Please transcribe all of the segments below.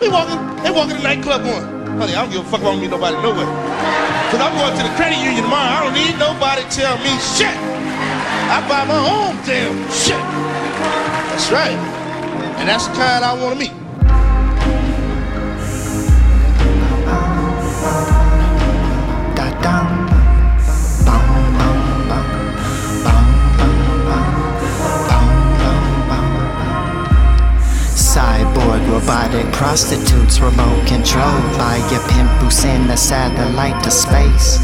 We walking, they walking the nightclub going, honey, I don't give a fuck about me nobody nowhere. Cause I'm going to the credit union tomorrow. I don't need nobody tell me shit. I buy my own damn shit. That's right. And that's the kind I want to meet. Robotic prostitutes remote controlled by a pimp who sent a satellite to space.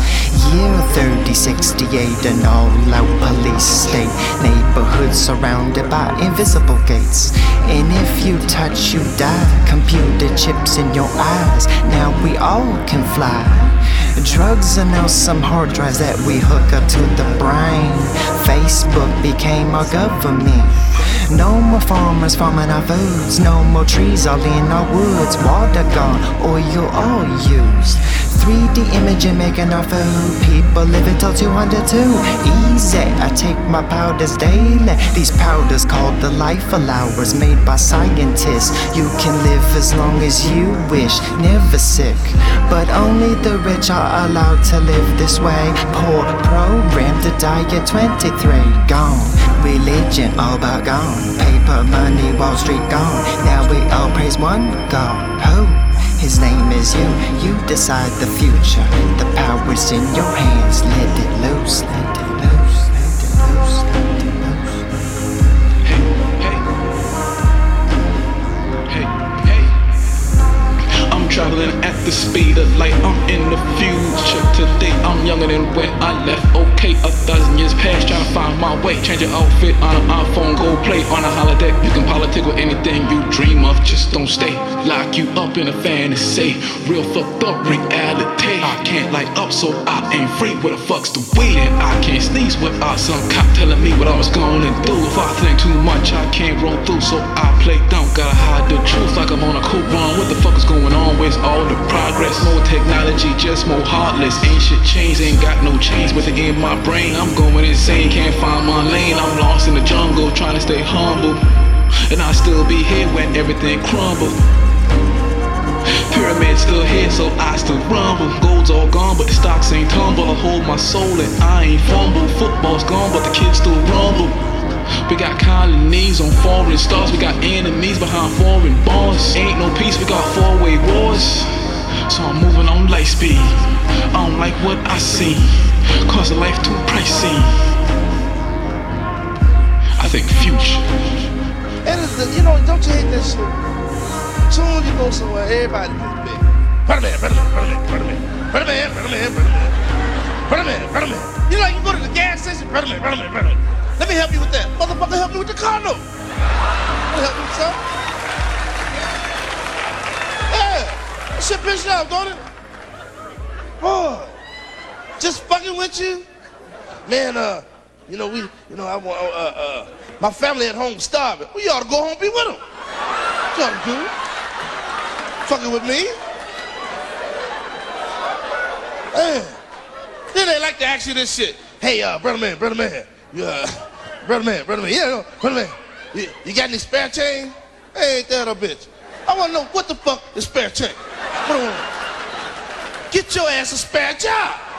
Year 3068, an all out police state. Neighborhood surrounded by invisible gates. And if you touch, you die. Computer chips in your eyes. Now we all can fly. Drugs are now some hard drives that we hook up to the brain. Facebook became our government. No more farmers farming our foods, no more trees all in our woods. Water gone, oil all used. 3D imaging making our food. People living till 202. Easy, I take my powders daily. These powders called the life allowers made by scientists. You can live as long as you wish, never sick. But only the rich are allowed to live this way. Poor programmed to die at 23. Gone. Religion all but gone. Paper money, Wall Street gone. Now we all praise one God. Who? His name is you. You decide the future. The power's in your hands. Let it loose. The speed of light. I'm in the future today. I'm younger than when I left. Okay, a thousand years past, trying to find my way. Change your outfit on an iPhone, go play on a holiday. You can politic with anything you dream of, just don't stay. Lock you up in a fantasy. Real fucked up reality. I can't light up, so I ain't free. Where the fuck's the weed? And I can't sneeze without some cop telling me what I was gonna do. If I think too much, I can't roll through, so I play dumb. Gotta hide the truth like I'm on a cool run. What the fuck is going on? Where's all the progress? More technology, just more heartless. Ancient chains ain't got no chains with it in my brain. I'm going insane, can't find my lane. I'm lost in the jungle, trying to stay humble. And I'll still be here when everything crumble. Pyramid still here, so I still rumble. Gold's all gone, but the stocks ain't tumble. I hold my soul and I ain't fumble. Football's gone, but the kids still rumble. We got colonies on foreign stars. We got enemies behind foreign bars. Ain't no peace, we got four-way wars so I'm moving on light speed. I don't like what I see, cause the life too pricey. I think future. It is the, you know, don't you hate that shit? Soon you go somewhere, everybody moves big. Put him in, put him in, put him in, put him in, put him in, put him in, put him in, put him in. You know, you go to the gas station, put him in, put him in, put him in. Let me help you with that. Motherfucker, help me with the car note. Help me with something. That shit you off, don't it? Oh, just fucking with you. Man, uh, you know, we, you know, I want, uh, uh, my family at home starving. We ought to go home be with them. You ought to do. Fucking with me. Man. Then they like to ask you this shit. Hey, uh, brother man, brother man. You, uh, brother man, brother man. Yeah, no, brother man. You, you got any spare change? Hey, ain't that a bitch? I want to know what the fuck is spare change. Get your asses back up.